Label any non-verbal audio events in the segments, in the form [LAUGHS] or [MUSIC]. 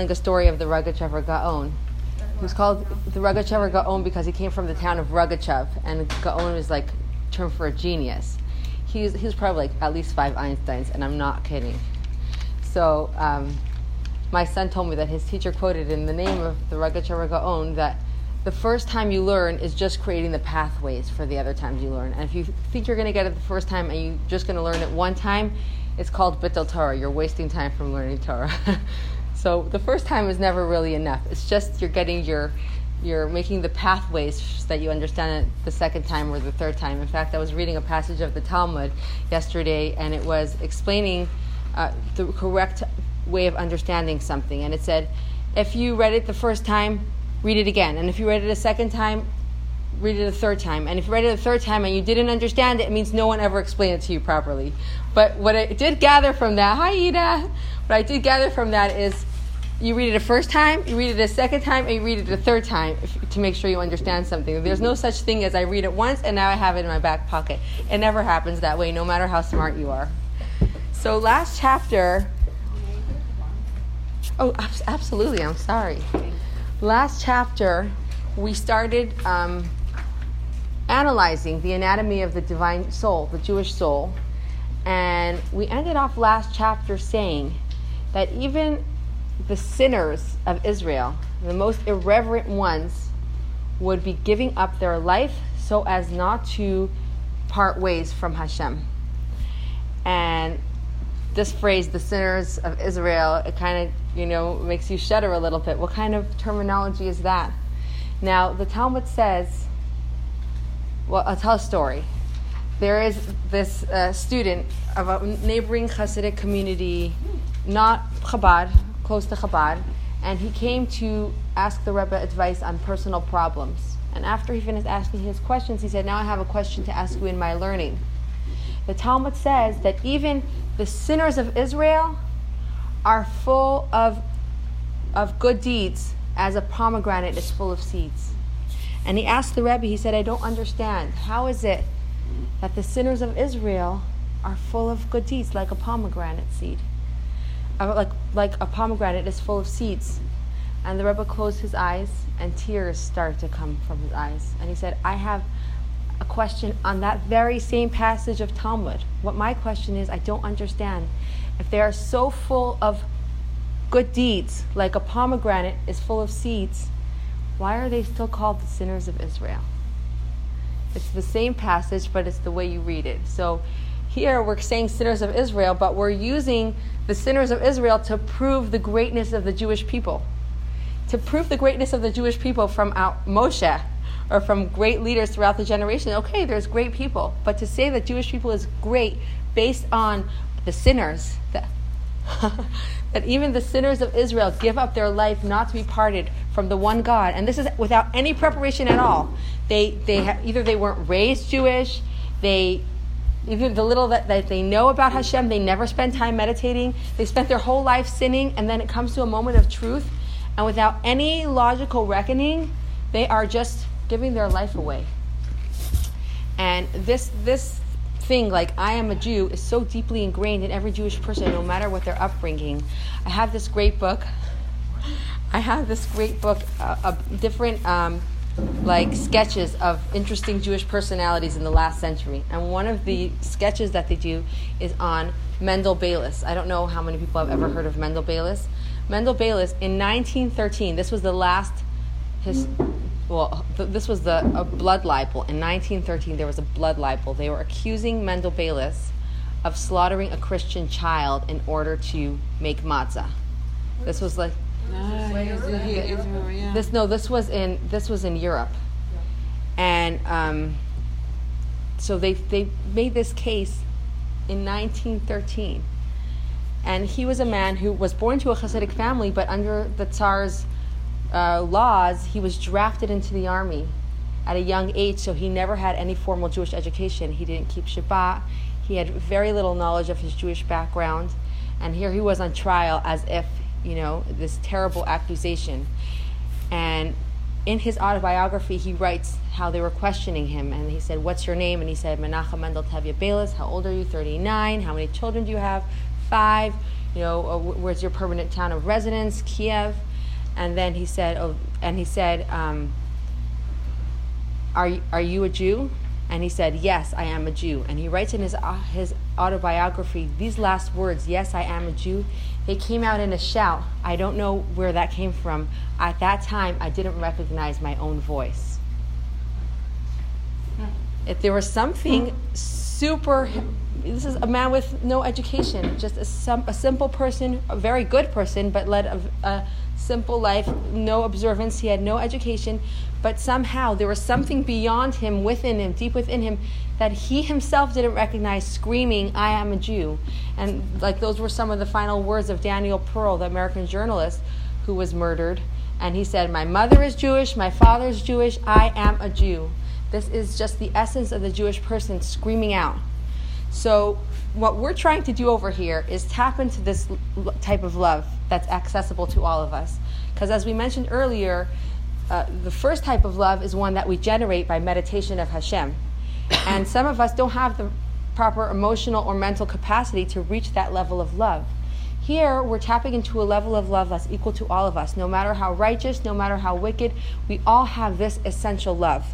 a story of the Rogachever Gaon. Was called the Rogachever Gaon because he came from the town of Rogachev, and Gaon is like term for a genius. He's he's probably like at least five Einsteins, and I'm not kidding. So um, my son told me that his teacher quoted in the name of the Rogachever Gaon that the first time you learn is just creating the pathways for the other times you learn. And if you think you're going to get it the first time and you're just going to learn it one time, it's called Bittul Torah. You're wasting time from learning Torah. [LAUGHS] So the first time is never really enough. It's just you're getting your you're making the pathways so that you understand it the second time or the third time. In fact, I was reading a passage of the Talmud yesterday, and it was explaining uh, the correct way of understanding something. And it said, if you read it the first time, read it again. And if you read it a second time, read it a third time. And if you read it a third time and you didn't understand it, it means no one ever explained it to you properly. But what I did gather from that, hi Ida, what I did gather from that is you read it a first time, you read it a second time, and you read it a third time if, to make sure you understand something. There's no such thing as I read it once and now I have it in my back pocket. It never happens that way, no matter how smart you are. So, last chapter. Oh, absolutely, I'm sorry. Last chapter, we started um, analyzing the anatomy of the divine soul, the Jewish soul. And we ended off last chapter saying that even the sinners of Israel, the most irreverent ones, would be giving up their life so as not to part ways from Hashem. And this phrase, the sinners of Israel, it kind of, you know, makes you shudder a little bit. What kind of terminology is that? Now, the Talmud says, well, I'll tell a story. There is this uh, student of a neighboring Hasidic community, not Chabad, close to Chabad, and he came to ask the Rebbe advice on personal problems. And after he finished asking his questions, he said, Now I have a question to ask you in my learning. The Talmud says that even the sinners of Israel are full of, of good deeds as a pomegranate is full of seeds. And he asked the Rebbe, he said, I don't understand. How is it that the sinners of Israel are full of good deeds like a pomegranate seed? Like, like a pomegranate is full of seeds. And the Rebbe closed his eyes, and tears started to come from his eyes. And he said, I have a question on that very same passage of Talmud. What my question is, I don't understand. If they are so full of good deeds, like a pomegranate is full of seeds, why are they still called the sinners of Israel? It's the same passage, but it's the way you read it. So here we're saying sinners of Israel, but we're using the sinners of Israel to prove the greatness of the Jewish people. To prove the greatness of the Jewish people from out Moshe or from great leaders throughout the generation. Okay, there's great people, but to say that Jewish people is great based on the sinners, that, [LAUGHS] that even the sinners of Israel give up their life not to be parted from the one God, and this is without any preparation at all. They, they ha- either they weren't raised Jewish, they even the little that, that they know about Hashem, they never spend time meditating. They spent their whole life sinning, and then it comes to a moment of truth, and without any logical reckoning, they are just giving their life away. And this this thing, like I am a Jew, is so deeply ingrained in every Jewish person, no matter what their upbringing. I have this great book. I have this great book, uh, different. Um, like sketches of interesting Jewish personalities in the last century. And one of the sketches that they do is on Mendel Beilis. I don't know how many people have ever heard of Mendel Beilis. Mendel Beilis in 1913, this was the last his well, th- this was the a blood libel. In 1913, there was a blood libel. They were accusing Mendel Beilis of slaughtering a Christian child in order to make matzah. This was like this no, this was in this was in Europe, and um, so they they made this case in 1913, and he was a man who was born to a Hasidic family, but under the Tsar's uh, laws, he was drafted into the army at a young age, so he never had any formal Jewish education. He didn't keep Shabbat. He had very little knowledge of his Jewish background, and here he was on trial as if you know, this terrible accusation. And in his autobiography, he writes how they were questioning him. And he said, What's your name? And he said, Menachem Mendel Tevye Beilis. How old are you? 39. How many children do you have? Five. you know, uh, where's your permanent town of residence? Kiev. And then he said, oh, and he said, um, are, are you a Jew? And he said, Yes, I am a Jew. And he writes in his, uh, his autobiography these last words, Yes, I am a Jew. They came out in a shout. I don't know where that came from. At that time, I didn't recognize my own voice. If there was something super, this is a man with no education, just a, a simple person, a very good person, but led a, a simple life, no observance. He had no education, but somehow there was something beyond him, within him, deep within him, that he himself didn't recognize, screaming, I am a Jew. And like those were some of the final words of Daniel Pearl, the American journalist who was murdered. And he said, My mother is Jewish, my father is Jewish, I am a Jew. This is just the essence of the Jewish person screaming out. So, what we're trying to do over here is tap into this type of love that's accessible to all of us. Because, as we mentioned earlier, uh, the first type of love is one that we generate by meditation of Hashem. And some of us don't have the proper emotional or mental capacity to reach that level of love. Here, we're tapping into a level of love that's equal to all of us. No matter how righteous, no matter how wicked, we all have this essential love.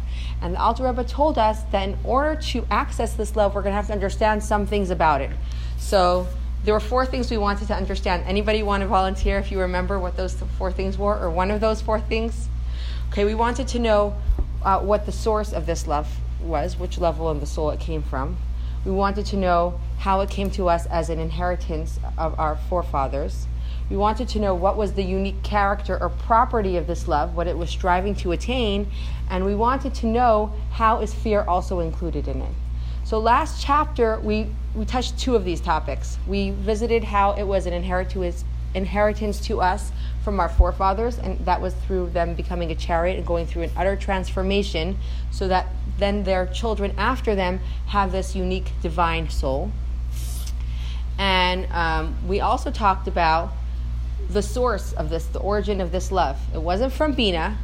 And the Alter Rebbe told us that in order to access this love, we're going to have to understand some things about it. So, there were four things we wanted to understand. Anybody want to volunteer if you remember what those four things were, or one of those four things? Okay, we wanted to know uh, what the source of this love was, which level of the soul it came from. We wanted to know how it came to us as an inheritance of our forefathers. We wanted to know what was the unique character or property of this love, what it was striving to attain, and we wanted to know how is fear also included in it. So last chapter we we touched two of these topics. We visited how it was an inheritance to us from our forefathers, and that was through them becoming a chariot and going through an utter transformation so that then their children after them have this unique divine soul. And um, we also talked about the source of this, the origin of this love. It wasn't from Bina.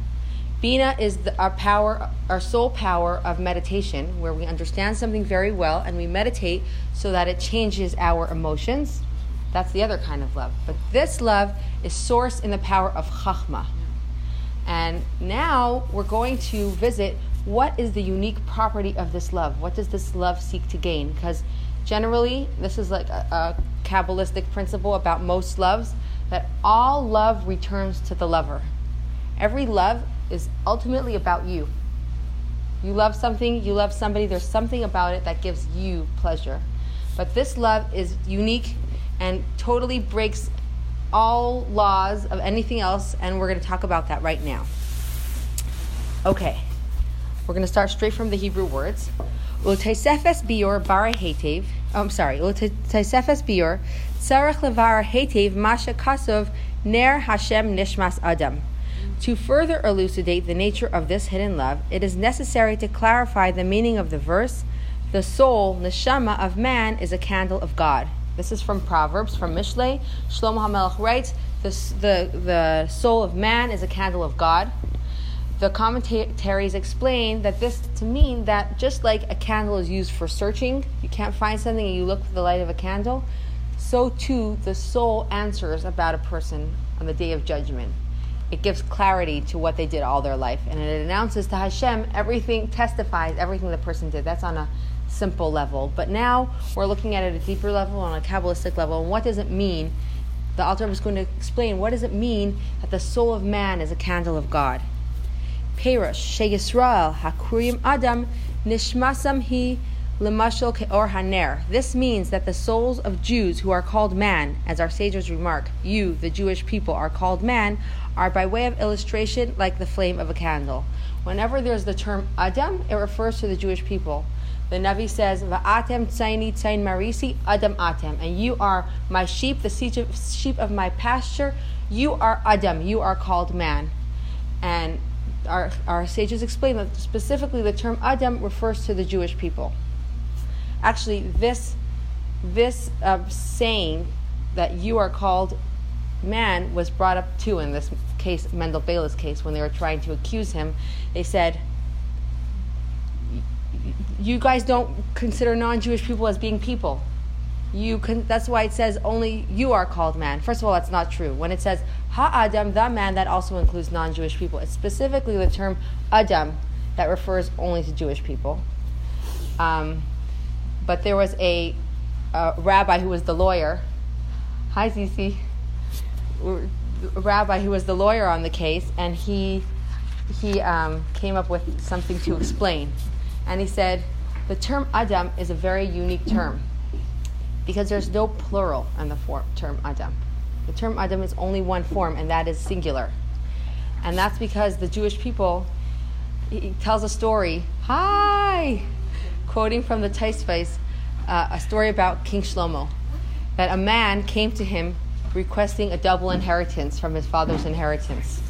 Bina is the, our power, our soul power of meditation, where we understand something very well and we meditate so that it changes our emotions. That's the other kind of love. But this love is sourced in the power of Chachma. And now we're going to visit what is the unique property of this love? What does this love seek to gain? Because generally, this is like a, a Kabbalistic principle about most loves that all love returns to the lover. Every love is ultimately about you. You love something, you love somebody, there's something about it that gives you pleasure. But this love is unique and totally breaks all laws of anything else, and we're going to talk about that right now. Okay. We're going to start straight from the Hebrew words. Ultesefes bior bara hetev. Oh, I'm sorry. Ultesefes bior tzarech levar hetev masha kasov ner Hashem nishmas adam. To further elucidate the nature of this hidden love, it is necessary to clarify the meaning of the verse. The soul, neshama of man, is a candle of God. This is from Proverbs, from Mishlei. Shlomo HaMelech writes, the, the, the soul of man is a candle of God the commentaries explain that this to mean that just like a candle is used for searching, you can't find something and you look for the light of a candle, so too the soul answers about a person on the day of judgment. It gives clarity to what they did all their life, and it announces to Hashem everything, testifies everything the person did. That's on a simple level. But now we're looking at it at a deeper level, on a Kabbalistic level, and what does it mean? The Alter is going to explain what does it mean that the soul of man is a candle of God. Perush Sheyisrael Hakurim Adam Nishmasam Hi Lemashal Keor Haner. This means that the souls of Jews who are called man, as our sages remark, you, the Jewish people, are called man, are by way of illustration like the flame of a candle. Whenever there's the term Adam, it refers to the Jewish people. The Navi says, Va'atem tzaini tzain marisi Adam atem. And you are my sheep, the sheep of my pasture. You are Adam. You are called man. And our, our sages explain that specifically the term Adam refers to the Jewish people. Actually, this, this uh, saying that you are called man was brought up too in this case, Mendel Bela's case, when they were trying to accuse him. They said, You guys don't consider non Jewish people as being people. you can that's why it says only you are called man. First of all that's not true. When it says ha-adam the man that also includes non-jewish people. It's specifically the term adam that refers only to jewish people. Um, but there was a, a, rabbi who was the lawyer. Hi Zizi, a rabbi who was the lawyer on the case and he he um, came up with something to explain. And he said the term adam is a very unique term because there's no plural in the form, term Adam. The term Adam is only one form, and that is singular. And that's because the Jewish people, he tells a story, hi, quoting from the Tosfos, uh, a story about King Shlomo, that a man came to him requesting a double inheritance from his father's inheritance.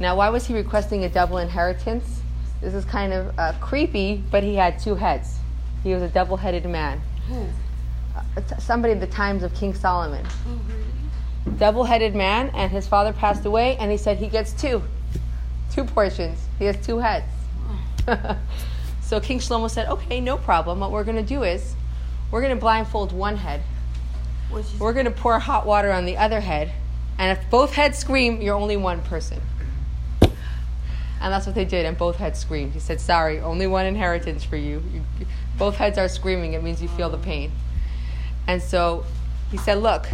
Now, why was he requesting a double inheritance? This is kind of uh, creepy, but he had two heads. He was a double headed man somebody in the times of King Solomon. Oh, really? Double headed man, and his father passed away, and he said he gets two. Two portions. He has two heads. Oh. [LAUGHS] so King Shlomo said, okay, no problem. What we're going to do is we're going to blindfold one head. We're going to pour hot water on the other head. And if both heads scream, you're only one person. And that's what they did, and both heads screamed. He said, Sorry, only one inheritance for you. you both heads are screaming, it means you feel the pain. And so he said, Look,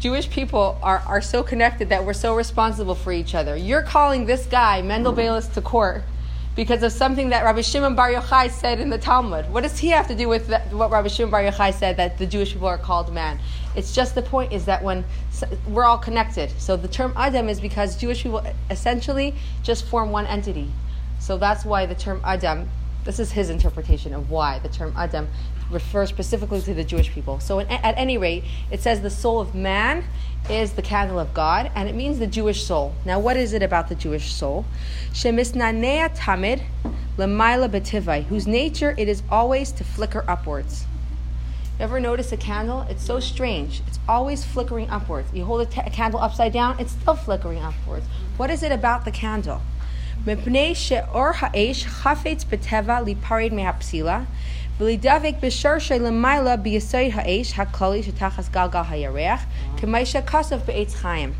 Jewish people are, are so connected that we're so responsible for each other. You're calling this guy, Mendel Beilis, to court because of something that Rabbi Shimon Bar Yochai said in the Talmud. What does he have to do with what Rabbi Shimon Bar Yochai said that the Jewish people are called man? It's just the point is that when we're all connected. So the term Adam is because Jewish people essentially just form one entity. So that's why the term Adam, this is his interpretation of why the term Adam refers specifically to the Jewish people. So, in, at any rate, it says the soul of man is the candle of God, and it means the Jewish soul. Now, what is it about the Jewish soul? Shemisnanea tamid lemaila betivai, whose nature it is always to flicker upwards. You ever notice a candle? It's so strange. It's always flickering upwards. You hold a, t- a candle upside down, it's still flickering upwards. What is it about the candle? מפני שאור האש חפץ בטבע להיפרד מהפסילה, ולדבק בשור שלמעלה ביסוד האש הכללי שתחת גלגל הירח, כמי שכסף בעץ חיים.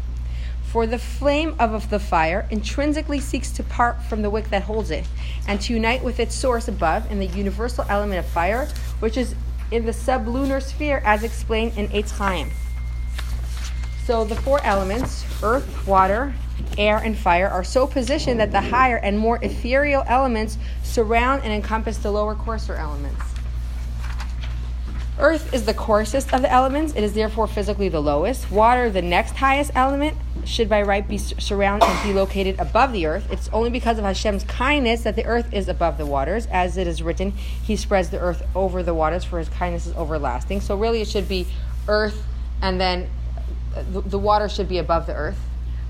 For the flame of the fire intrinsically seeks to part from the wick that holds it, and to unite with its source above in the universal element of fire, which is in the sublunar sphere as explained in Eitz Chaim. So the four elements, earth, water, air, and fire, are so positioned that the higher and more ethereal elements surround and encompass the lower, coarser elements. Earth is the coarsest of the elements. It is therefore physically the lowest. Water, the next highest element, should by right be surrounded and be located above the earth. It's only because of Hashem's kindness that the earth is above the waters. As it is written, He spreads the earth over the waters, for His kindness is everlasting. So really, it should be earth, and then uh, the, the water should be above the earth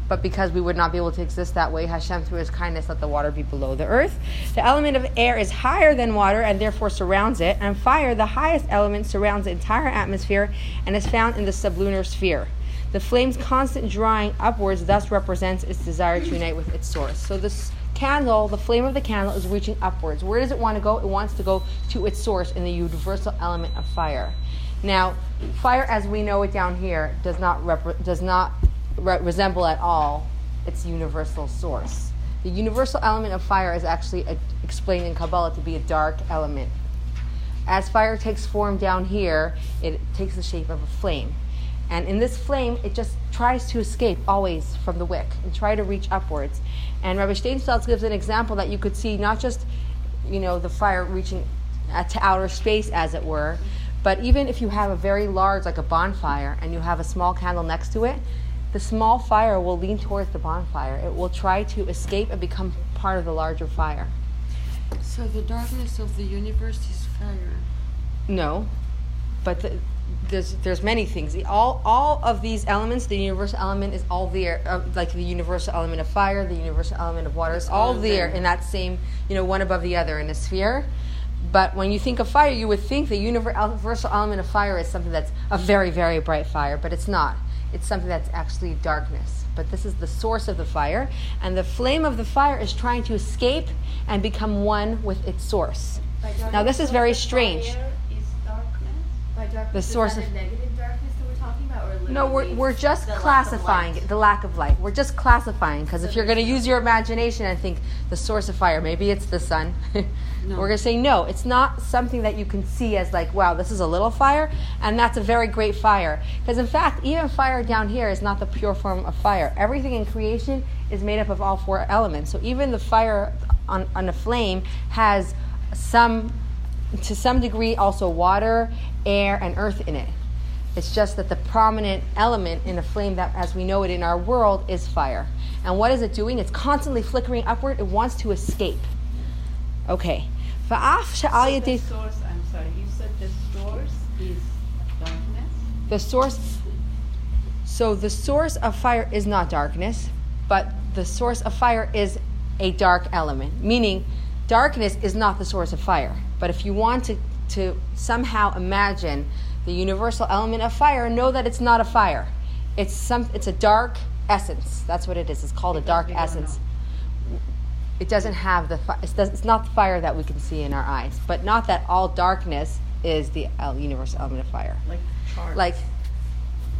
but because we would not be able to exist that way, Hashem, through His kindness, let the water be below the earth. The element of air is higher than water and therefore surrounds it, and fire, the highest element, surrounds the entire atmosphere and is found in the sublunar sphere. The flame's constant drawing upwards thus represents its desire to unite with its source. So this candle, the flame of the candle, is reaching upwards. Where does it want to go? It wants to go to its source in the universal element of fire. Now, fire as we know it down here does not rep- does not re- resemble at all its universal source. The universal element of fire is actually a, explained in Kabbalah to be a dark element. As fire takes form down here, it takes the shape of a flame. And in this flame, it just tries to escape always from the wick and try to reach upwards. And Rabbi Steinsaltz gives an example that you could see not just, you know, the fire reaching to outer space, as it were, but even if you have a very large, like a bonfire, and you have a small candle next to it, the small fire will lean towards the bonfire. It will try to escape and become part of the larger fire. So the darkness of the universe is fire. No, but the, there's there's many things. All all of these elements, the universal element is all there, uh, like the universal element of fire, the universal element of water, it's all there in that same, you know, one above the other in a sphere. But when you think of fire, you would think the universal element of fire is something that's a very, very bright fire, but it's not it's something that's actually darkness. But this is the source of the fire, and the flame of the fire is trying to escape and become one with its source. Now, this is very strange. Darkness? darkness, The source that of- a negative darkness that we're talking about, or No, we're, we're just the classifying light? it, the lack of light. We're just classifying because if you're going to use your imagination and think the source of fire, maybe it's the sun. [LAUGHS] No. We're going to say no, it's not something that you can see as like, wow, this is a little fire, and that's a very great fire. Because in fact, even fire down here is not the pure form of fire. Everything in creation is made up of all four elements. So even the fire on, on a flame has some, to some degree, also water, air, and earth in it. It's just that the prominent element in a flame that, as we know it in our world, is fire. And what is it doing? It's constantly flickering upward. It wants to escape. Okay. So the source, I'm sorry, you said the source is darkness? The source. So the source of fire is not darkness, but the source of fire is a dark element. Meaning, darkness is not the source of fire. But if you want to, to somehow imagine the universal element of fire, know that it's not a fire. It's some. It's a dark essence. That's what it is. It's called a dark essence. It doesn't have the. fi- It's, does, it's not the fire that we can see in our eyes. But not that all darkness is the uh, universal element of fire. Like charts? Like,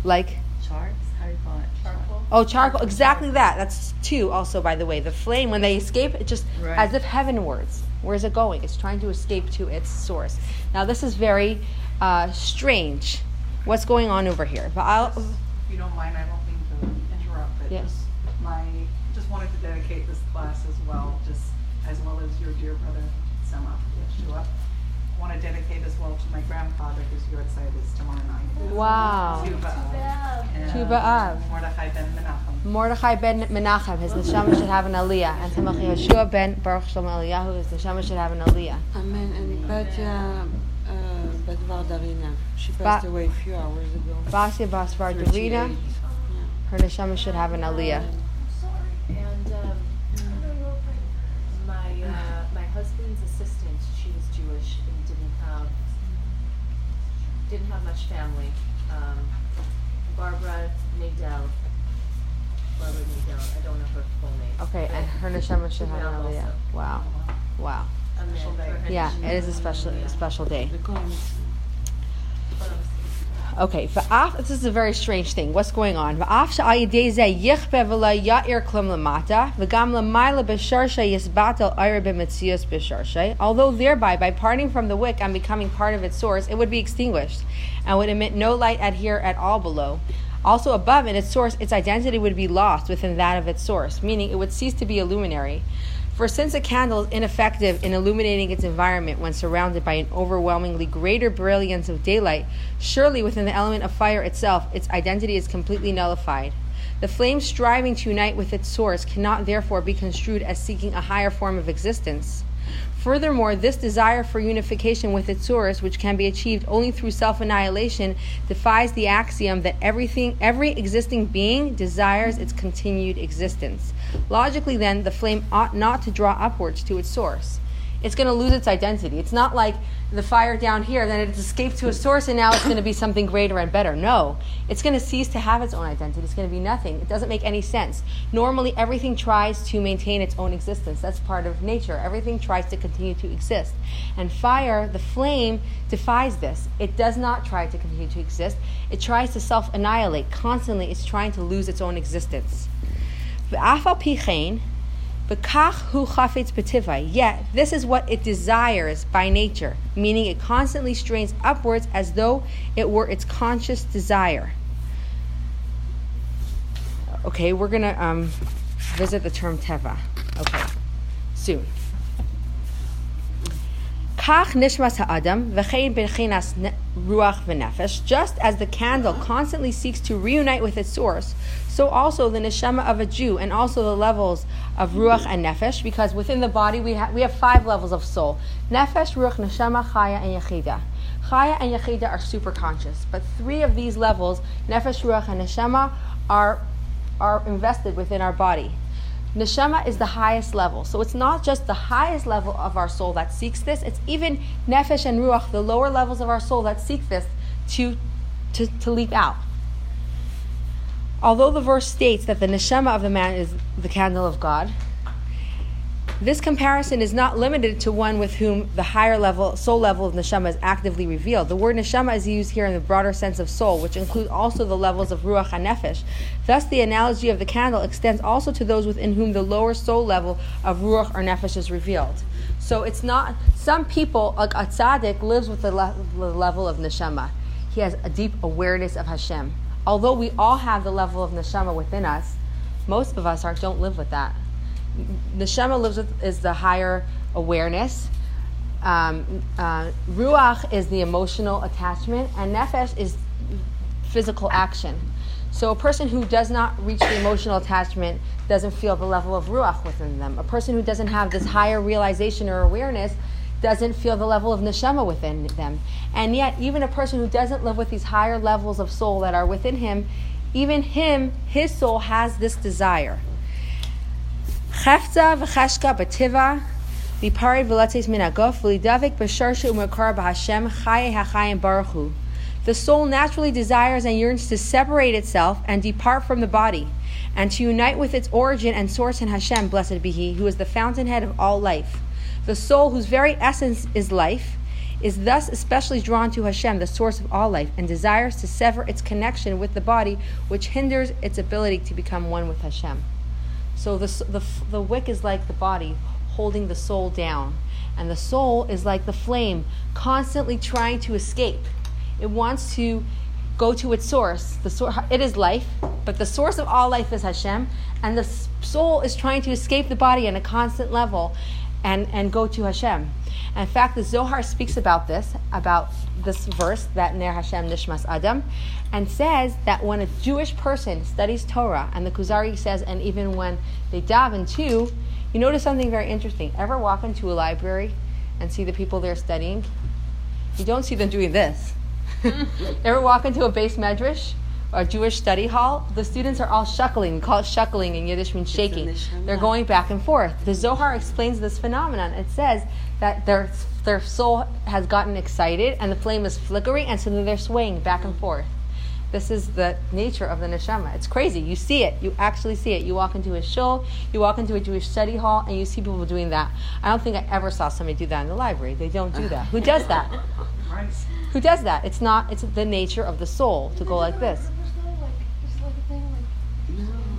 like. Charts? How do you call it? Charcoal? Oh, charcoal. Exactly that. That's two. Also, by the way, the flame when they escape, it just Right. as if heavenwards. Where's it going? It's trying to escape to its source. Now, this is very uh, strange. What's going on over here? But I'll, If you don't mind, I don't mean to interrupt, but Yes. just my, just wanted to dedicate this class as well, just as well as your dear brother Sema Yeshua. I Want to dedicate as well to my grandfather whose yahrzeit is tomorrow night. wow. Tu B'Av. And, Tu B'Av. Mordechai ben Menachem. Mordechai ben Menachem, his neshama should have an aliyah, and Tamach Yeshua ben Baruch Shalom Eliyahu, his neshama should have an aliyah. Amen. And Batya uh, Badvar Darina. She passed away a few hours ago. Basia Basvar 38. Darina, her neshama should have an aliyah. Uh, my husband's assistant, she was Jewish and didn't have didn't have much family. Um, Barbara Nadell. Barbara Nadell. I don't know her full name. Okay, but and her neshama should have an aliyah. Wow, wow. Amen. Special day. For her Yeah, it is a special, a special day. Okay, this is a very strange thing. What's going on? Although thereby, by parting from the wick and becoming part of its source, it would be extinguished, and would emit no light at here at all below. Also above in its source, its identity would be lost within that of its source, meaning it would cease to be a luminary. For since a candle is ineffective in illuminating its environment when surrounded by an overwhelmingly greater brilliance of daylight, surely within the element of fire itself, its identity is completely nullified. The flame striving to unite with its source cannot therefore be construed as seeking a higher form of existence. Furthermore, this desire for unification with its source, which can be achieved only through self-annihilation, defies the axiom that everything, every existing being desires its continued existence. Logically, then, the flame ought not to draw upwards to its source. It's going to lose its identity. It's not like the fire down here, then it's escaped to a source and now it's going to be something greater and better. No, it's going to cease to have its own identity. It's going to be nothing. It doesn't make any sense. Normally, everything tries to maintain its own existence. That's part of nature. Everything tries to continue to exist. And fire, the flame, defies this. It does not try to continue to exist. It tries to self annihilate. Constantly, it's trying to lose its own existence. Yet, this is what it desires by nature, meaning it constantly strains upwards as though it were its conscious desire. Okay, we're going to um, visit the term teva. Okay, soon. Kach nishmas ha'adam v'chein b'chinas ruach v'nefesh. Just as the candle constantly seeks to reunite with its source, so also the neshama of a Jew and also the levels of ruach and nefesh, because within the body we, ha- we have five levels of soul. Nefesh, ruach, neshama, chaya, and yechida. Chaya and yechida are super conscious, but three of these levels, nefesh, ruach, and neshama, are, are invested within our body. Neshama is the highest level. So it's not just the highest level of our soul that seeks this, it's even Nefesh and Ruach, the lower levels of our soul that seek this to, to, to leap out. Although the verse states that the Neshama of the man is the candle of God, This comparison is not limited to one with whom the higher level, soul level of neshama is actively revealed. The word neshama is used here in the broader sense of soul, which includes also the levels of ruach and nefesh. Thus, the analogy of the candle extends also to those within whom the lower soul level of ruach or nefesh is revealed. So it's not some people like a tzaddik lives with the, le- the level of neshama. He has a deep awareness of Hashem. Although we all have the level of neshama within us, most of us are, don't live with that neshama lives with is the higher awareness. Um, uh, ruach is the emotional attachment, and nefesh is physical action. So a person who does not reach the emotional attachment doesn't feel the level of ruach within them. A person who doesn't have this higher realization or awareness doesn't feel the level of neshama within them. And yet, even a person who doesn't live with these higher levels of soul that are within him, even him, his soul has this desire. The soul naturally desires and yearns to separate itself and depart from the body, and to unite with its origin and source in Hashem, blessed be He, who is the fountainhead of all life. The soul, whose very essence is life, is thus especially drawn to Hashem, the source of all life, and desires to sever its connection with the body, which hinders its ability to become one with Hashem. So the, the, the wick is like the body holding the soul down. And the soul is like the flame constantly trying to escape. It wants to go to its source. The source it is life, but the source of all life is Hashem, and the soul is trying to escape the body on a constant level and, and go to Hashem. In fact, the Zohar speaks about this, about this verse, that Ner Hashem Nishmas Adam, and says that when a Jewish person studies Torah, and the Kuzari says, and even when they daven too, you notice something very interesting. Ever walk into a library and see the people there studying? You don't see them doing this. [LAUGHS] Ever walk into a beis medrash or a Jewish study hall? The students are all shuckling. We call it shuckling in Yiddish means shaking. They're going back and forth. The Zohar explains this phenomenon. It says that their their soul has gotten excited and the flame is flickering, and so they're swaying back and forth. This is the nature of the neshama. It's crazy. You see it. You actually see it. You walk into a shul, you walk into a Jewish study hall, and you see people doing that. I don't think I ever saw somebody do that in the library. They don't do that. Who does that? [LAUGHS] Who does that? It's not. It's the nature of the soul to go like this.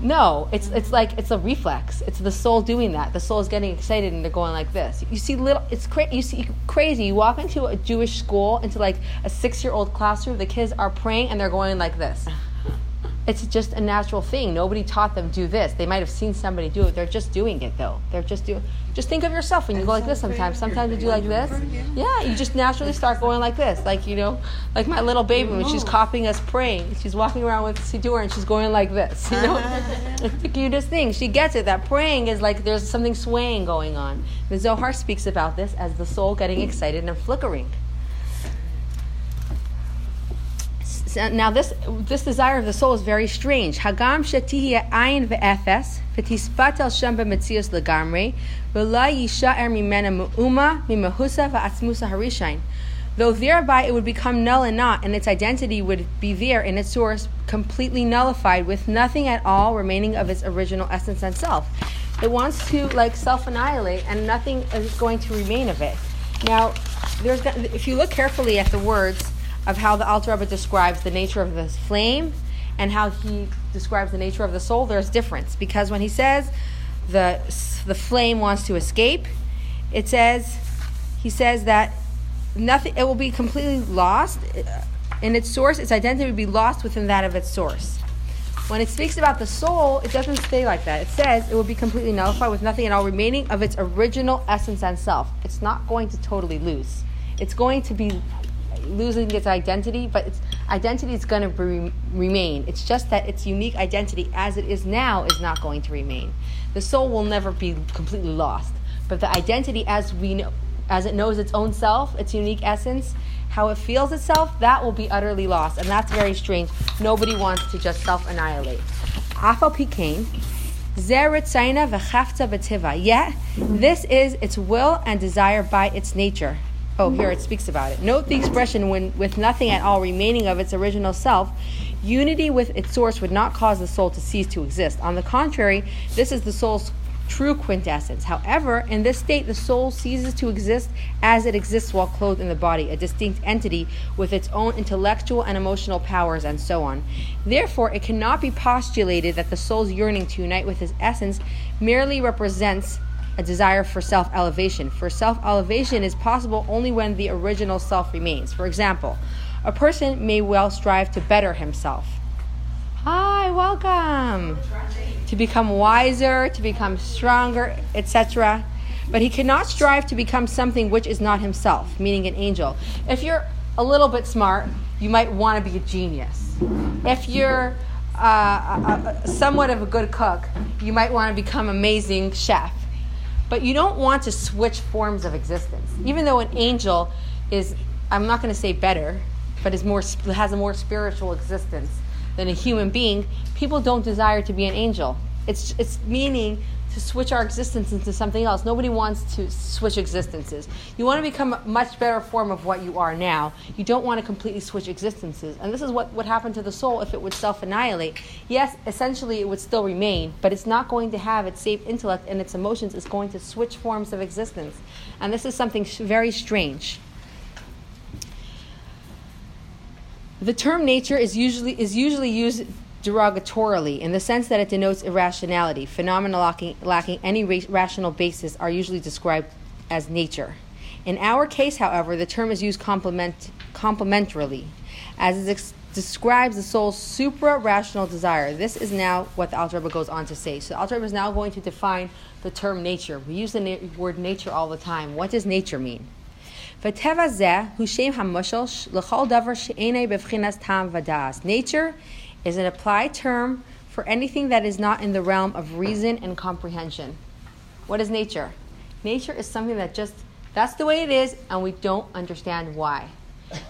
No, it's it's like it's a reflex. It's the soul doing that. The soul is getting excited and they're going like this. You see little. It's crazy. You see crazy. You walk into a Jewish school, into like a six-year-old classroom. The kids are praying and they're going like this. It's just a natural thing. Nobody taught them do this. They might have seen somebody do it. They're just doing it though. They're just doing. Just think of yourself when you go like this sometimes. Sometimes you do like this. Yeah, you just naturally start going like this. Like, you know, like my little baby when she's copying us praying. She's walking around with Siddur and she's going like this. You know? [LAUGHS] it's the cutest thing. She gets it. That praying is like there's something swaying going on. The Zohar speaks about this as the soul getting excited and flickering. Now this this desire of the soul is very strange. Hagam shetihi ayin ve'efes v'tispat el shem b'metzios legamre v'la yisha'er mimena mu'uma mimahusa v'atzmusa harishain. Though thereby it would become null and not, and its identity would be there in its source, completely nullified, with nothing at all remaining of its original essence and self. It wants to like self annihilate, and nothing is going to remain of it. Now, there's if you look carefully at the words of how the Alter Rebbe describes the nature of this flame and how he describes the nature of the soul, there's difference. Because when he says the, the flame wants to escape, it says, he says that nothing, it will be completely lost. Uh, in its source, its identity would be lost within that of its source. When it speaks about the soul, it doesn't say like that. It says it will be completely nullified with nothing at all remaining of its original essence and self. It's not going to totally lose. It's going to be losing its identity, but its identity is going to re- remain. It's just that its unique identity as it is now is not going to remain. The soul will never be completely lost, but the identity as we know, as it knows its own self, its unique essence, how it feels itself, that will be utterly lost, and that's very strange. Nobody wants to just self annihilate. Afal Pikain, Yet, this is its will and desire by its nature. Oh, here it speaks about it. Note the expression when with nothing at all remaining of its original self, unity with its source would not cause the soul to cease to exist. On the contrary, this is the soul's true quintessence. However, in this state, the soul ceases to exist as it exists while clothed in the body, a distinct entity with its own intellectual and emotional powers, and so on. Therefore, it cannot be postulated that the soul's yearning to unite with its essence merely represents a desire for self elevation. For self elevation is possible only when the original self remains. For example, a person may well strive to better himself. Hi, welcome. To become wiser, to become stronger, etc. But he cannot strive to become something which is not himself, meaning an angel. If you're a little bit smart, you might want to be a genius. If you're uh, a, a, somewhat of a good cook, you might want to become amazing chef. But you don't want to switch forms of existence. Even though an angel is, I'm not going to say better, but is more, has a more spiritual existence than a human being, people don't desire to be an angel. It's, it's meaning to switch our existence into something else. Nobody wants to switch existences. You want to become a much better form of what you are now. You don't want to completely switch existences. And this is what would happen to the soul if it would self annihilate. Yes, essentially it would still remain, but it's not going to have its safe intellect and its emotions. It's going to switch forms of existence. And this is something very strange. The term nature is usually, is usually used derogatorily in the sense that it denotes irrationality. Phenomena lacking, lacking any ra- rational basis are usually described as nature. In our case, however, the term is used complement, complementarily, as it ex- describes the soul's supra-rational desire. This is now what the Alter Rebbe goes on to say. So the Alter Rebbe is now going to define the term nature. We use the na- word nature all the time. What does nature mean? Nature is an applied term for anything that is not in the realm of reason and comprehension. What is nature? Nature is something that just, that's the way it is, and we don't understand why.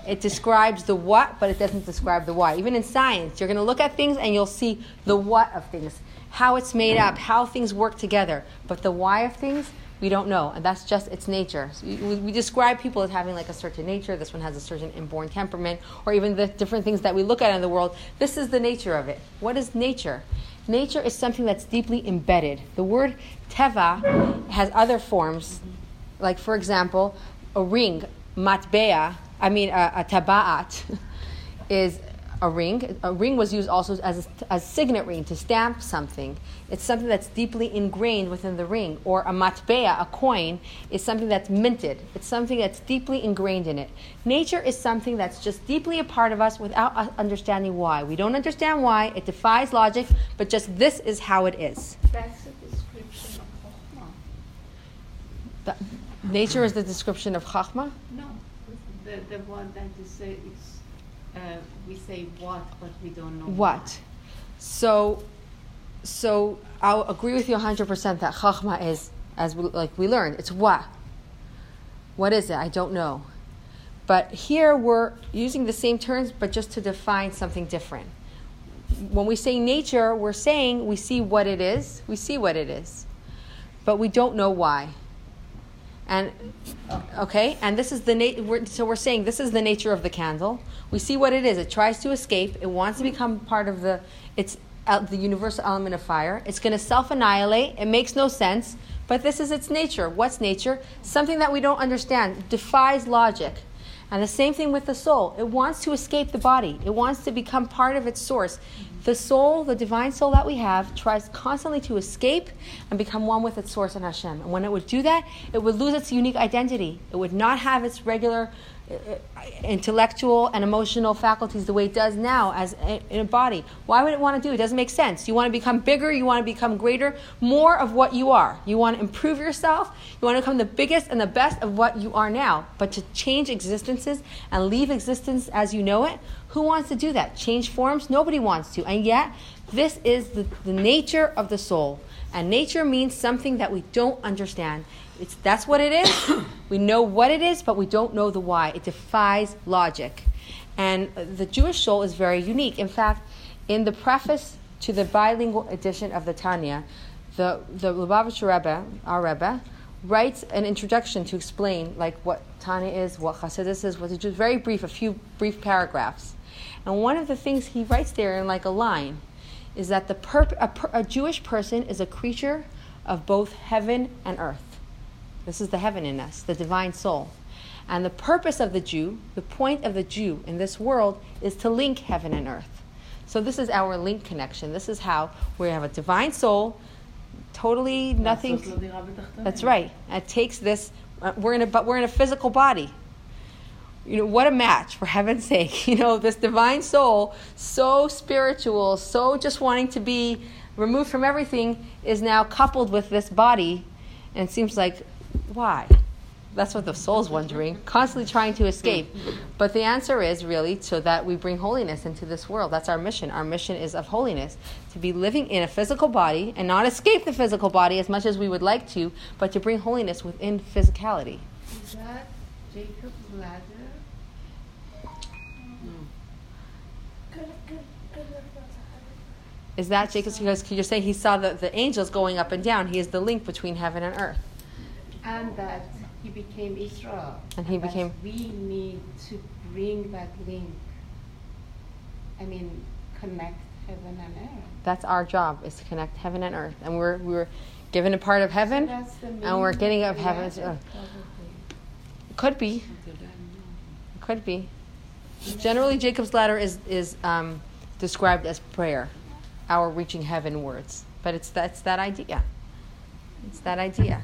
It describes the what, but it doesn't describe the why. Even in science, you're going to look at things and you'll see the what of things, how it's made up, how things work together. But the why of things, we don't know, and that's just its nature. So we, we, describe people as having like a certain nature. This one has a certain inborn temperament, or even the different things that we look at in the world. This is the nature of it. What is nature? Nature is something that's deeply embedded. The word teva has other forms, like for example, a ring, matbea. I mean, a, a tabaat [LAUGHS] is a ring. A ring was used also as a, as signet ring to stamp something. It's something that's deeply ingrained within the ring. Or a matbea, a coin, is something that's minted. It's something that's deeply ingrained in it. Nature is something that's just deeply a part of us without us understanding why. We don't understand why. It defies logic, but just this is how it is. That's a description of Chokhmah. Nature is the description of Chachma? No, the, the one that you say is, uh, we say what, but we don't know What? So, so I'll agree with you 100% that Chachma is, as we, like we learned, it's what? What is it? I don't know. But here we're using the same terms, but just to define something different. When we say nature, we're saying we see what it is, we see what it is, but we don't know why. And okay, and this is the na- we're, so we're saying this is the nature of the candle. We see what it is. It tries to escape. It wants to become part of the. It's uh, the universal element of fire. It's going to self annihilate. It makes no sense, but this is its nature. What's nature? Something that we don't understand. Defies logic. And the same thing with the soul. It wants to escape the body. It wants to become part of its source. The soul, the divine soul that we have, tries constantly to escape and become one with its source in Hashem. And when it would do that, it would lose its unique identity. It would not have its regular Uh, intellectual and emotional faculties the way it does now as in a body. Why would it want to do it? It doesn't make sense. You want to become bigger, you want to become greater, more of what you are. You want to improve yourself, you want to become the biggest and the best of what you are now. But to change existences and leave existence as you know it, who wants to do that? Change forms? Nobody wants to. And yet, this is the, the nature of the soul. And nature means something that we don't understand. It's, that's what it is. we know what it is, but we don't know the why. It defies logic. And the Jewish soul is very unique. In fact, in the preface to the bilingual edition of the Tanya, the, the Lubavitcher Rebbe, our Rebbe, writes an introduction to explain like what Tanya is, what Chassidus is, what just very brief, a few brief paragraphs. And one of the things he writes there in like a line is that the perp- a, per- a Jewish person is a creature of both heaven and earth. This is the heaven in us, the divine soul. And the purpose of the Jew, the point of the Jew in this world, is to link heaven and earth. So this is our link connection. This is how we have a divine soul, totally nothing. That's right. It takes this. Uh, we're in a but we're in a physical body. You know what a match for heaven's sake. [LAUGHS] You know this divine soul, so spiritual, so just wanting to be removed from everything, is now coupled with this body, and it seems like why? That's what the soul's wondering, constantly trying to escape. But the answer is really so that we bring holiness into this world. That's our mission. Our mission is of holiness to be living in a physical body and not escape the physical body as much as we would like to, but to bring holiness within physicality. Is that Jacob's ladder? Is that Jacob's? Because you're saying he saw the, the angels going up and down. He is the link between heaven and earth. And that he became Israel. And he that became- We need to bring that link. I mean, connect heaven and earth. That's our job is to connect heaven and earth, and we're we're given a part of heaven, the and we're getting of heaven to earth. Could be, could be. Generally, Jacob's ladder is is um, described as prayer, our reaching heaven words. But it's that's that idea. It's that idea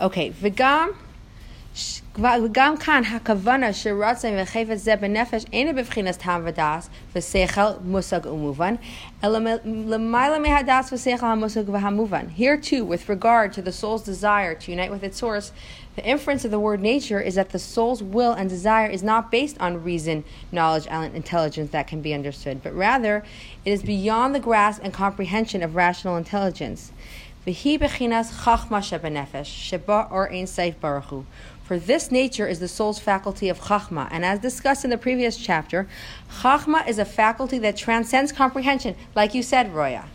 Okay, v'gam ש- וגם כאן הכוונה שרצון וחפץ זה בנפש אינה בבחינת טעם ודס ושכל מושג ומובן, אלא מ- למעלה מהדס ושכל המושג והמובן. Here too, with regard to the soul's desire to unite with its source, the inference of the word nature is that the soul's will and desire is not based on reason, knowledge, and intelligence that can be understood, but rather it is beyond the grasp and comprehension of rational intelligence. For this nature is the soul's faculty of chachma, and as discussed in the previous chapter, chachma is a faculty that transcends comprehension, like you said, Roya.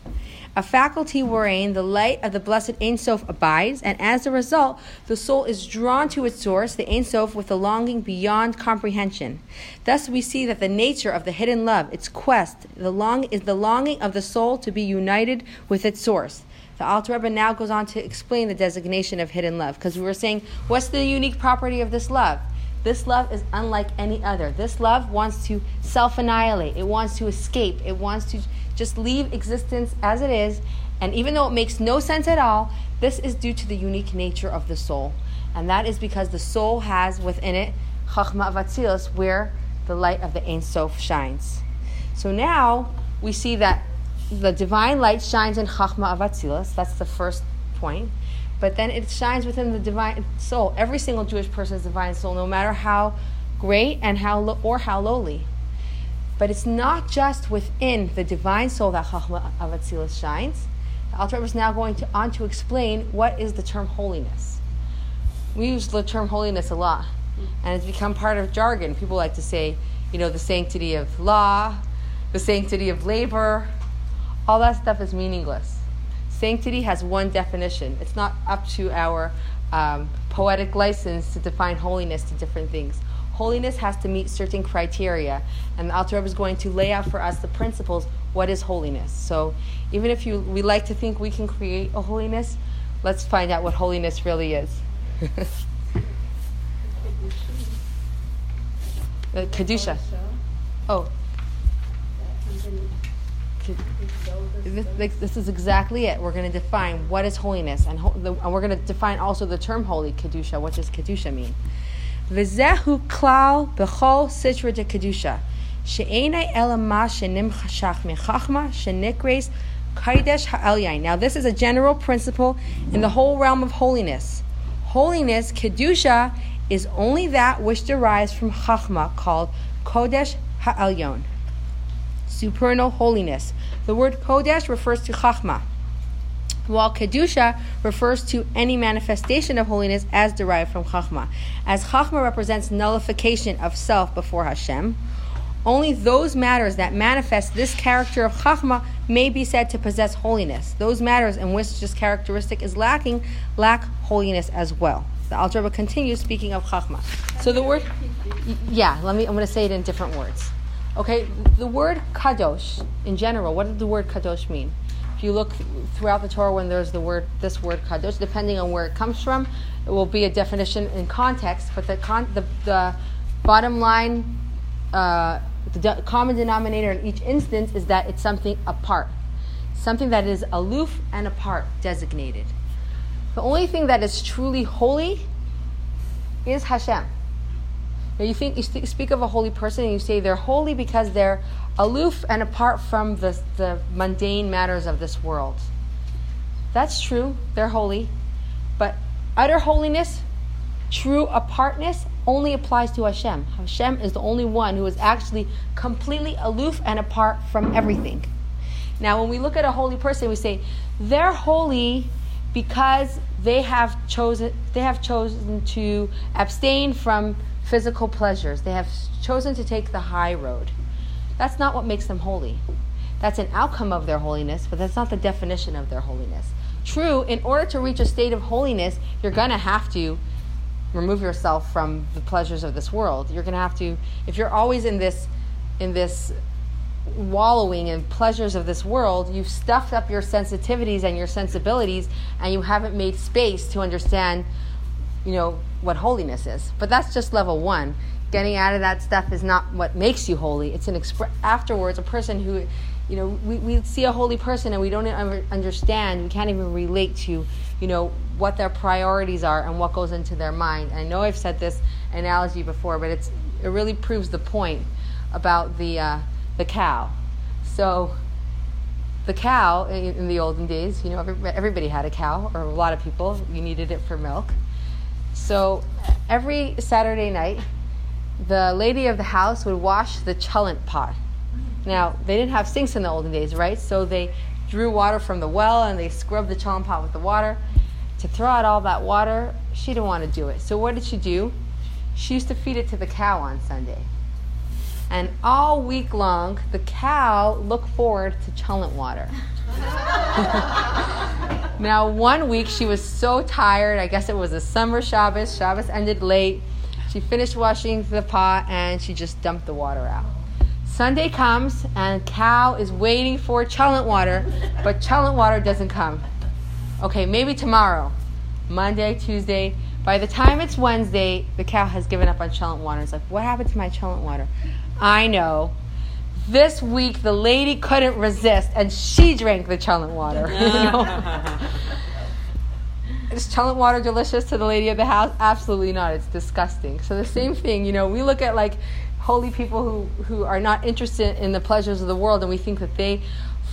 A faculty wherein the light of the blessed Ein Sof abides, and as a result, the soul is drawn to its source, the Ein Sof, with a longing beyond comprehension. Thus, we see that the nature of the hidden love, its quest, the long, is the longing of the soul to be united with its source. The Alter Rebbe now goes on to explain the designation of hidden love, because we were saying, what's the unique property of this love? This love is unlike any other. This love wants to self annihilate, it wants to escape, it wants to just leave existence as it is. And even though it makes no sense at all, this is due to the unique nature of the soul. And that is because the soul has within it Chachma Avatzilus, where the light of the Ein Sof shines. So now we see that the divine light shines in Chachma Avatzilus. That's the first point. But then it shines within the divine soul. Every single Jewish person's divine soul, no matter how great and how lo- or how lowly. But it's not just within the divine soul that Chachma Avatzilus shines. The Alter Rebbe is now going to, on to explain what is the term holiness. We use the term holiness a lot, and it's become part of jargon. People like to say, you know, the sanctity of law, the sanctity of labor. All that stuff is meaningless. Sanctity has one definition. It's not up to our um, poetic license to define holiness to different things. Holiness has to meet certain criteria, and the Alter Rebbe is going to lay out for us the principles. What is holiness? So, even if you we like to think we can create a holiness, let's find out what holiness really is. [LAUGHS] Uh, Kedusha. Oh, this, is exactly it. We're going to define what is holiness, and, ho- the, and we're going to define also the term holy, kedusha. What does kedusha mean? V'zehu klal b'chol sitra de kedusha, she'enei elama shenimchashach mechachma shenikres kaidesh ha'elyain. Now, this is a general principle in the whole realm of holiness. Holiness, kedusha, is only that which derives from chachma, called kodesh ha'elyon supernal holiness. The word Kodesh refers to Chachma, while Kedusha refers to any manifestation of holiness as derived from Chachma. As Chachma represents nullification of self before Hashem, only those matters that manifest this character of Chachma may be said to possess holiness. Those matters in which this characteristic is lacking lack holiness as well. The Rebbe continues speaking of Chachma. So the word, yeah, let me. I'm going to say it in different words. Okay, the word kadosh in general, what does the word kadosh mean? If you look throughout the Torah when there's the word, this word kadosh, depending on where it comes from, it will be a definition in context. But the con- the, the bottom line, uh, the de- common denominator in each instance is that it's something apart, something that is aloof and apart, designated. The only thing that is truly holy is Hashem. Now you think you speak of a holy person and you say they're holy because they're aloof and apart from the, the mundane matters of this world. That's true, they're holy. But utter holiness, true apartness, only applies to Hashem. Hashem is the only one who is actually completely aloof and apart from everything. Now, when we look at a holy person, we say they're holy because they have chosen they have chosen to abstain from physical pleasures. They have chosen to take the high road. That's not what makes them holy. That's an outcome of their holiness, but that's not the definition of their holiness. True, in order to reach a state of holiness, you're going to have to remove yourself from the pleasures of this world. You're going to have to if you're always in this in this wallowing in pleasures of this world, you've stuffed up your sensitivities and your sensibilities and you haven't made space to understand, you know, what holiness is. But that's just level 1. Getting out of that stuff is not what makes you holy. It's an exp- afterwards a person who you know, we, we see a holy person and we don't understand, we can't even relate to, you know, what their priorities are and what goes into their mind. I know I've said this analogy before, but it's, it really proves the point about the, uh, the cow. So, the cow in, the olden days, you know, everybody, had a cow, or a lot of people, you needed it for milk. So, every Saturday night, the lady of the house would wash the cholent pot now, they didn't have sinks in the olden days, right? So they drew water from the well and they scrubbed the cholent pot with the water. To throw out all that water, she didn't want to do it. So what did she do? She used to feed it to the cow on Sunday. And all week long, the cow looked forward to cholent water. [LAUGHS] now, one week she was so tired. I guess it was a summer Shabbos. Shabbos ended late. She finished washing the pot and she just dumped the water out. Sunday comes and cow is waiting for cholent water, but cholent water doesn't come. Okay, maybe tomorrow, Monday, Tuesday. By the time it's Wednesday, the cow has given up on cholent water. It's like, what happened to my cholent water? I know. This week, the lady couldn't resist, and she drank the cholent water. [LAUGHS] [LAUGHS] Is cholent water delicious to the lady of the house? Absolutely not. It's disgusting. So the same thing, you know, we look at like holy people who, who are not interested in the pleasures of the world, and we think that they,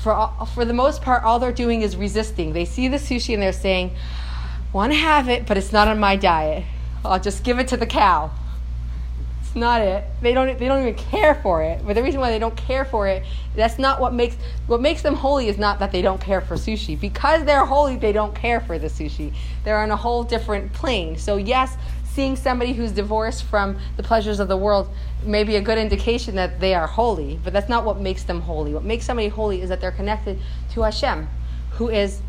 for, all, for the most part, all they're doing is resisting. They see the sushi and they're saying, want to have it, but it's not on my diet. I'll just give it to the cow. Not it. They don't, they don't even care for it. But the reason why they don't care for it, that's not what makes, what makes them holy is not that they don't care for sushi. Because they're holy, they don't care for the sushi. They're on a whole different plane. So yes, seeing somebody who's divorced from the pleasures of the world may be a good indication that they are holy, but that's not what makes them holy. What makes somebody holy is that they're connected to Hashem, who is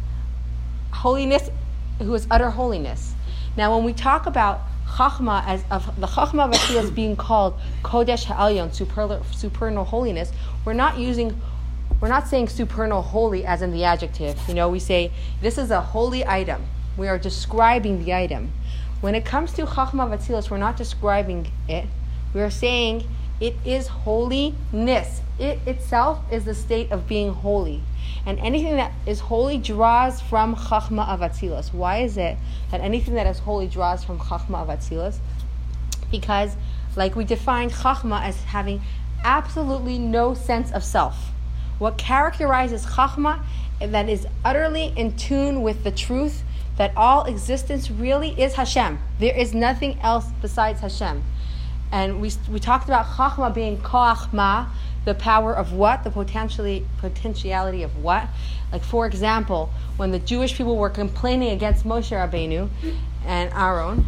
holiness, who is utter holiness. Now, when we talk about Chachma as of the Chachma of being called Kodesh Ha'elyon, supernal, holiness, we're not using we're not saying supernal holy as in the adjective. You know, we say this is a holy item. We are describing the item. When it comes to Chachma Vatzilas, we're not describing it. We are saying it is holiness. It itself is the state of being holy. And anything that is holy draws from Chachma Avatzilas. Why is it that anything that is holy draws from Chachma Avatzilas? Because, like we defined Chachma as having absolutely no sense of self. What characterizes Chachma that is utterly in tune with the truth that all existence really is Hashem. There is nothing else besides Hashem. And we, we talked about Chachma being Koachma, the power of what? The potentially, potentiality of what? Like, for example, when the Jewish people were complaining against Moshe Rabbeinu and Aaron,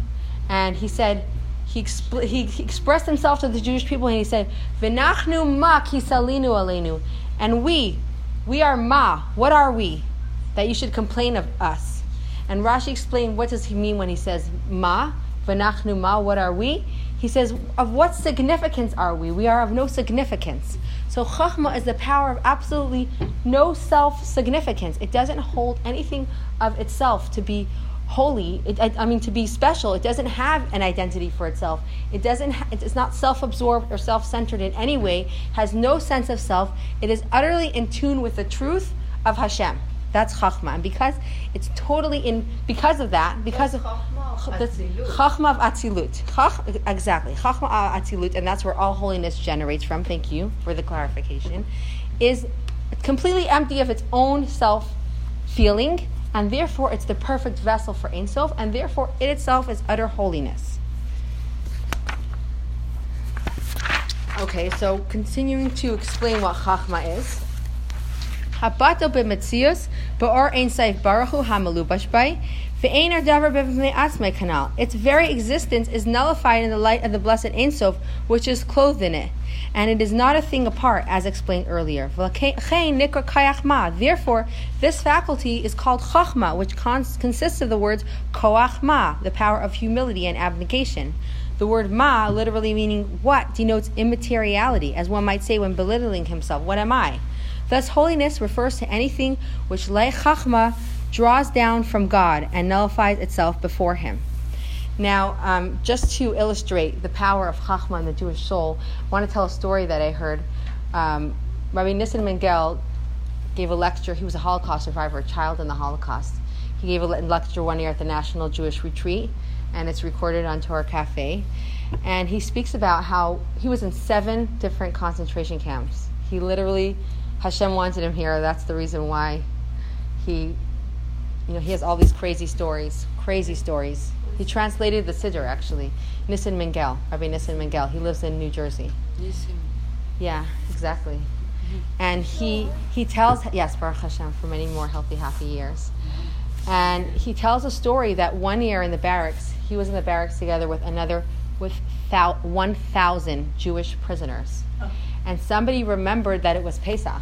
and he said, he, expl- he, he, expressed himself to the Jewish people and he said, V'nachnu ma kisalinu aleinu. And we, we are ma. What are we? That you should complain of us. And Rashi explained what does he mean when he says ma? V'nachnu ma, what are we? He says, of what significance are we? We are of no significance. So chachma is the power of absolutely no self-significance. It doesn't hold anything of itself to be holy. It, I, I mean, to be special. It doesn't have an identity for itself. It doesn't. Ha- it's not self-absorbed or self-centered in any way. Has no sense of self. It is utterly in tune with the truth of Hashem. That's chachma, and because it's totally in, because of that, because of that's chachma of atzilut, Chach, exactly chachma of atzilut, and that's where all holiness generates from. Thank you for the clarification. Is completely empty of its own self feeling, and therefore it's the perfect vessel for Ein Sof, and therefore it itself is utter holiness. Okay, so continuing to explain what chachma is. Habato b'metzius ba'or ein saif baruchu hamalubash bay ve'ein ar davar b'vnei kanal. Its very existence is nullified in the light of the blessed Ein Sof, which is clothed in it, and it is not a thing apart, as explained earlier. Therefore, this faculty is called chachma, which cons- consists of the words koach ma, the power of humility and abnegation. The word ma, literally meaning what, denotes immateriality, as one might say when belittling himself. What am I? Thus, holiness refers to anything which le chachma draws down from God and nullifies itself before Him. Now, um, just to illustrate the power of chachma in the Jewish soul, I want to tell a story that I heard. Um, Rabbi Nissen Mangel gave a lecture. He was a Holocaust survivor, a child in the Holocaust. He gave a lecture one year at the National Jewish Retreat, and it's recorded on Torah Cafe. And he speaks about how he was in seven different concentration camps. He literally Hashem wanted him here. That's the reason why he, you know, he has all these crazy stories, crazy stories. He translated the Siddur actually. Nissen Mangel, Rabbi Nissen Mangel. He lives in New Jersey. Nissim. Yeah, exactly. Mm-hmm. And he he tells yes, Baruch Hashem, for many more healthy, happy years. And he tells a story that one year in the barracks, he was in the barracks together with another with thou, 1,000 Jewish prisoners oh. And somebody remembered that it was Pesach.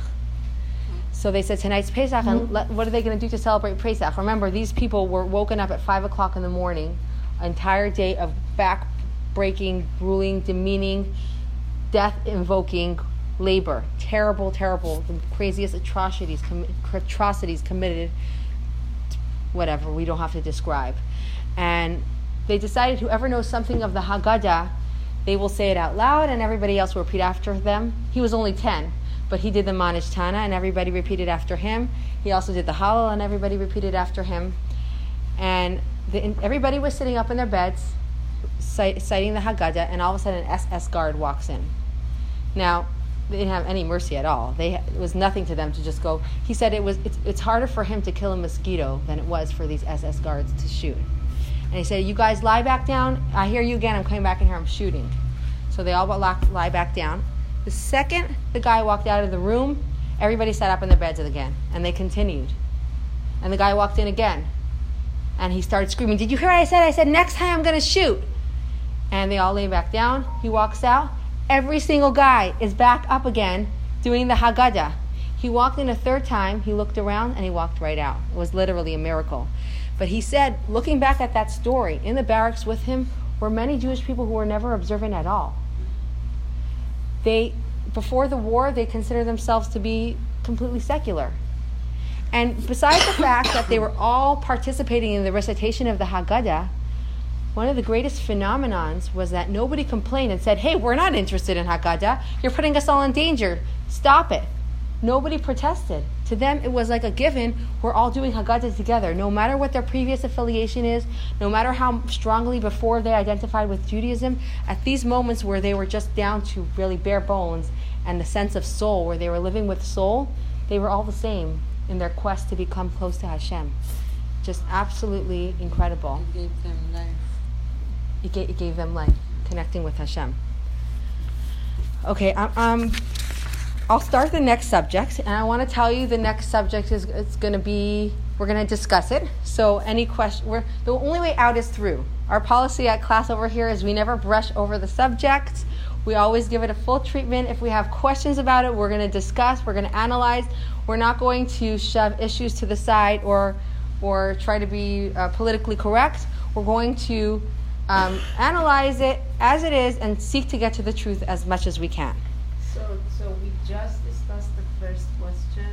So they said tonight's Pesach, and mm-hmm. let, what are they going to do to celebrate Pesach? Remember, these people were woken up at five o'clock in the morning, an entire day of back-breaking, grueling, demeaning, death-invoking labor. Terrible, terrible, the craziest atrocities, com- atrocities committed. Whatever, we don't have to describe. And they decided whoever knows something of the Haggadah they will say it out loud, and everybody else will repeat after them. He was only 10, but he did the Ma Nishtana, and everybody repeated after him. He also did the Hallel, and everybody repeated after him. And the, everybody was sitting up in their beds, citing the Haggadah, and all of a sudden an SS guard walks in. Now, they didn't have any mercy at all. They, it was nothing to them to just go. He said it was it's, it's harder for him to kill a mosquito than it was for these SS guards to shoot. And he said, You guys lie back down. I hear you again. I'm coming back in here. I'm shooting. So they all lie back down. The second the guy walked out of the room, everybody sat up in their beds again. And they continued. And the guy walked in again. And he started screaming, Did you hear what I said? I said, Next time I'm going to shoot. And they all lay back down. He walks out. Every single guy is back up again doing the Haggadah. He walked in a third time, he looked around, and he walked right out. It was literally a miracle. But he said, looking back at that story, in the barracks with him were many Jewish people who were never observant at all. They, before the war, they considered themselves to be completely secular. And besides the fact that they were all participating in the recitation of the Haggadah, one of the greatest phenomenons was that nobody complained and said, Hey, we're not interested in Haggadah. You're putting us all in danger. Stop it. Nobody protested. To them, it was like a given. We're all doing Haggadah together. No matter what their previous affiliation is, no matter how strongly before they identified with Judaism, at these moments where they were just down to really bare bones and the sense of soul, where they were living with soul, they were all the same in their quest to become close to Hashem. Just absolutely incredible. It gave them life. It gave, it gave them life, connecting with Hashem. Okay, um, um I'll start the next subject, and I want to tell you the next subject is it's going to be we're going to discuss it. So any question, we're, the only way out is through. Our policy at class over here is we never brush over the subject. We always give it a full treatment. If we have questions about it, we're going to discuss. We're going to analyze. We're not going to shove issues to the side or or try to be uh, politically correct. We're going to um, analyze it as it is, and seek to get to the truth as much as we can. Just discussed the first question,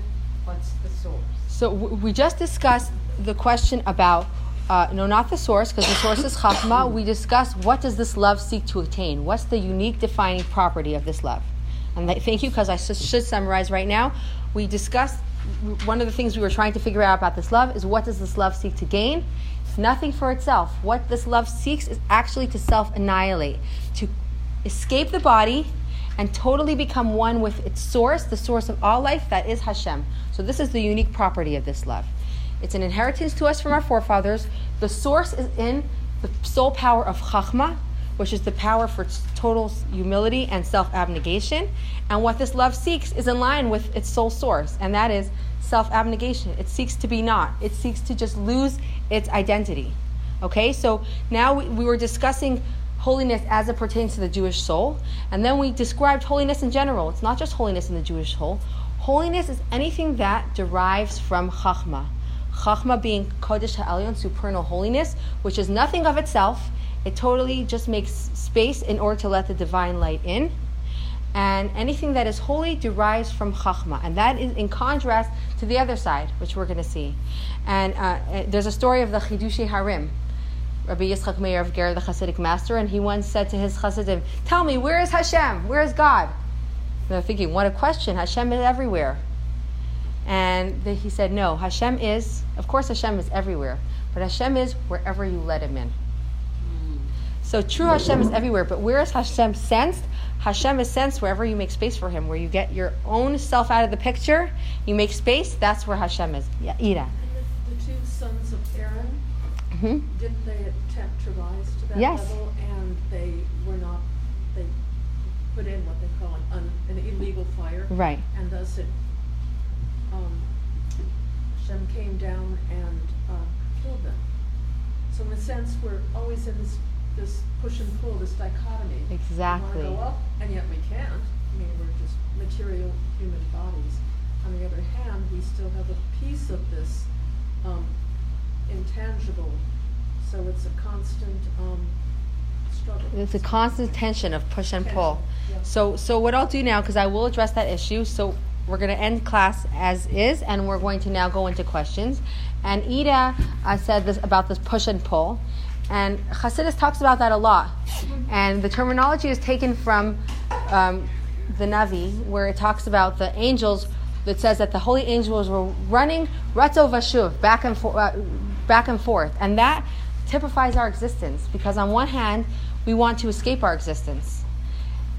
what's the source? So w- we just discussed the question about uh, no, not the source, because the source is chachma. We discussed what does this love seek to attain? What's the unique defining property of this love? And th- thank you, because I s- should summarize right now. We discussed one of the things we were trying to figure out about this love is what does this love seek to gain? It's nothing for itself. What this love seeks is actually to self annihilate, to escape the body and totally become one with its source, the source of all life, that is Hashem. So, this is the unique property of this love. It's an inheritance to us from our forefathers. The source is in the soul power of Chachma, which is the power for total humility and self abnegation. And what this love seeks is in line with its soul source, and that is self abnegation. It seeks to be not, it seeks to just lose its identity. Okay, so now we, we were discussing holiness as it pertains to the Jewish soul, and then we described holiness in general. It's not just holiness in the Jewish soul. Holiness is anything that derives from Chachma. Chachma being Kodesh Ha'elyon, supernal holiness, which is nothing of itself. It totally just makes space in order to let the divine light in. And anything that is holy derives from Chachma. And that is in contrast to the other side, which we're going to see. And uh, there's a story of the Chidushei Harim. Rabbi Yitzchak Meir of Ger, the Hasidic master, and he once said to his Hasidim, Tell me, where is Hashem? Where is God? And they're thinking, What a question. Hashem is everywhere. And he said, No, Hashem is, of course, Hashem is everywhere, but Hashem is wherever you let him in. So true Hashem is everywhere, but where is Hashem sensed? Hashem is sensed wherever you make space for him, where you get your own self out of the picture, you make space, that's where Hashem is. Yeah, Ida. The, the two sons of Aaron, hmm didn't they attempt to rise to that Yes. level? And they were not, they put in what they call an, un, an illegal fire. Right. And thus it, um, Hashem came down and, uh, killed them. So in a sense, we're always in this, this push and pull, this dichotomy. Exactly. We wanna go up, and yet we can't. I mean, we're just material human bodies. On the other hand, we still have a piece of this, um, intangible, so it's a constant, um, struggle. It's a constant tension of push and pull. Yeah. So, so what I'll do now, because I will address that issue. So we're going to end class as is, and we're going to now go into questions. And Ida uh, said this about this push and pull, and Hasidus talks about that a lot. And the terminology is taken from um, the Navi, where it talks about the angels. That says that the holy angels were running ratzo vashuv back and forth, uh, back and forth, and that typifies our existence because on one hand we want to escape our existence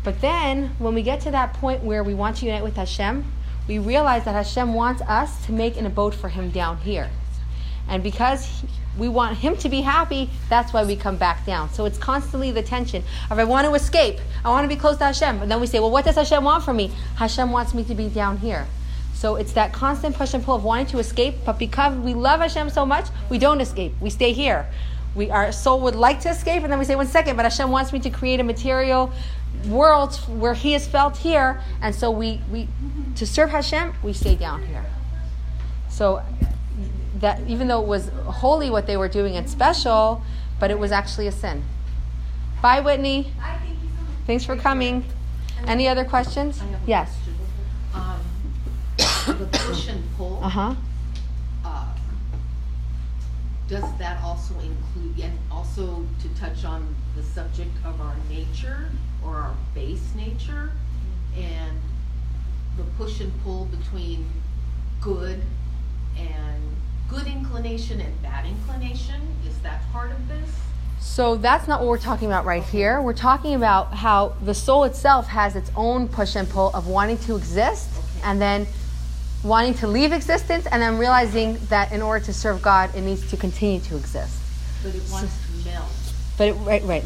but then, when we get to that point where we want to unite with Hashem, we realize that Hashem wants us to make an abode for Him down here. And because he- we want Him to be happy, that's why we come back down. So it's constantly the tension of I want to escape, I want to be close to Hashem. But then we say, well, what does Hashem want from me? Hashem wants me to be down here. So it's that constant push and pull of wanting to escape, but because we love Hashem so much, we don't escape. We stay here. We, our soul would like to escape, and then we say, one second, but Hashem wants me to create a material world where He is felt here, and so we, we to serve Hashem, we stay down here. So that even though it was holy what they were doing and special, but it was actually a sin. Bye, Whitney. Thanks for coming. Any other questions? I have a Yes. Um, the push and pull, Uh huh. uh, does that also include, and also to touch on the subject of our nature or our base nature? And the push and pull between good and good inclination and bad inclination, is that part of this? So that's not what we're talking about right here. We're talking about how the soul itself has its own push and pull of wanting to exist and then wanting to leave existence and then realizing that in order to serve God, it needs to continue to exist. But it wants to melt. But it, right, right.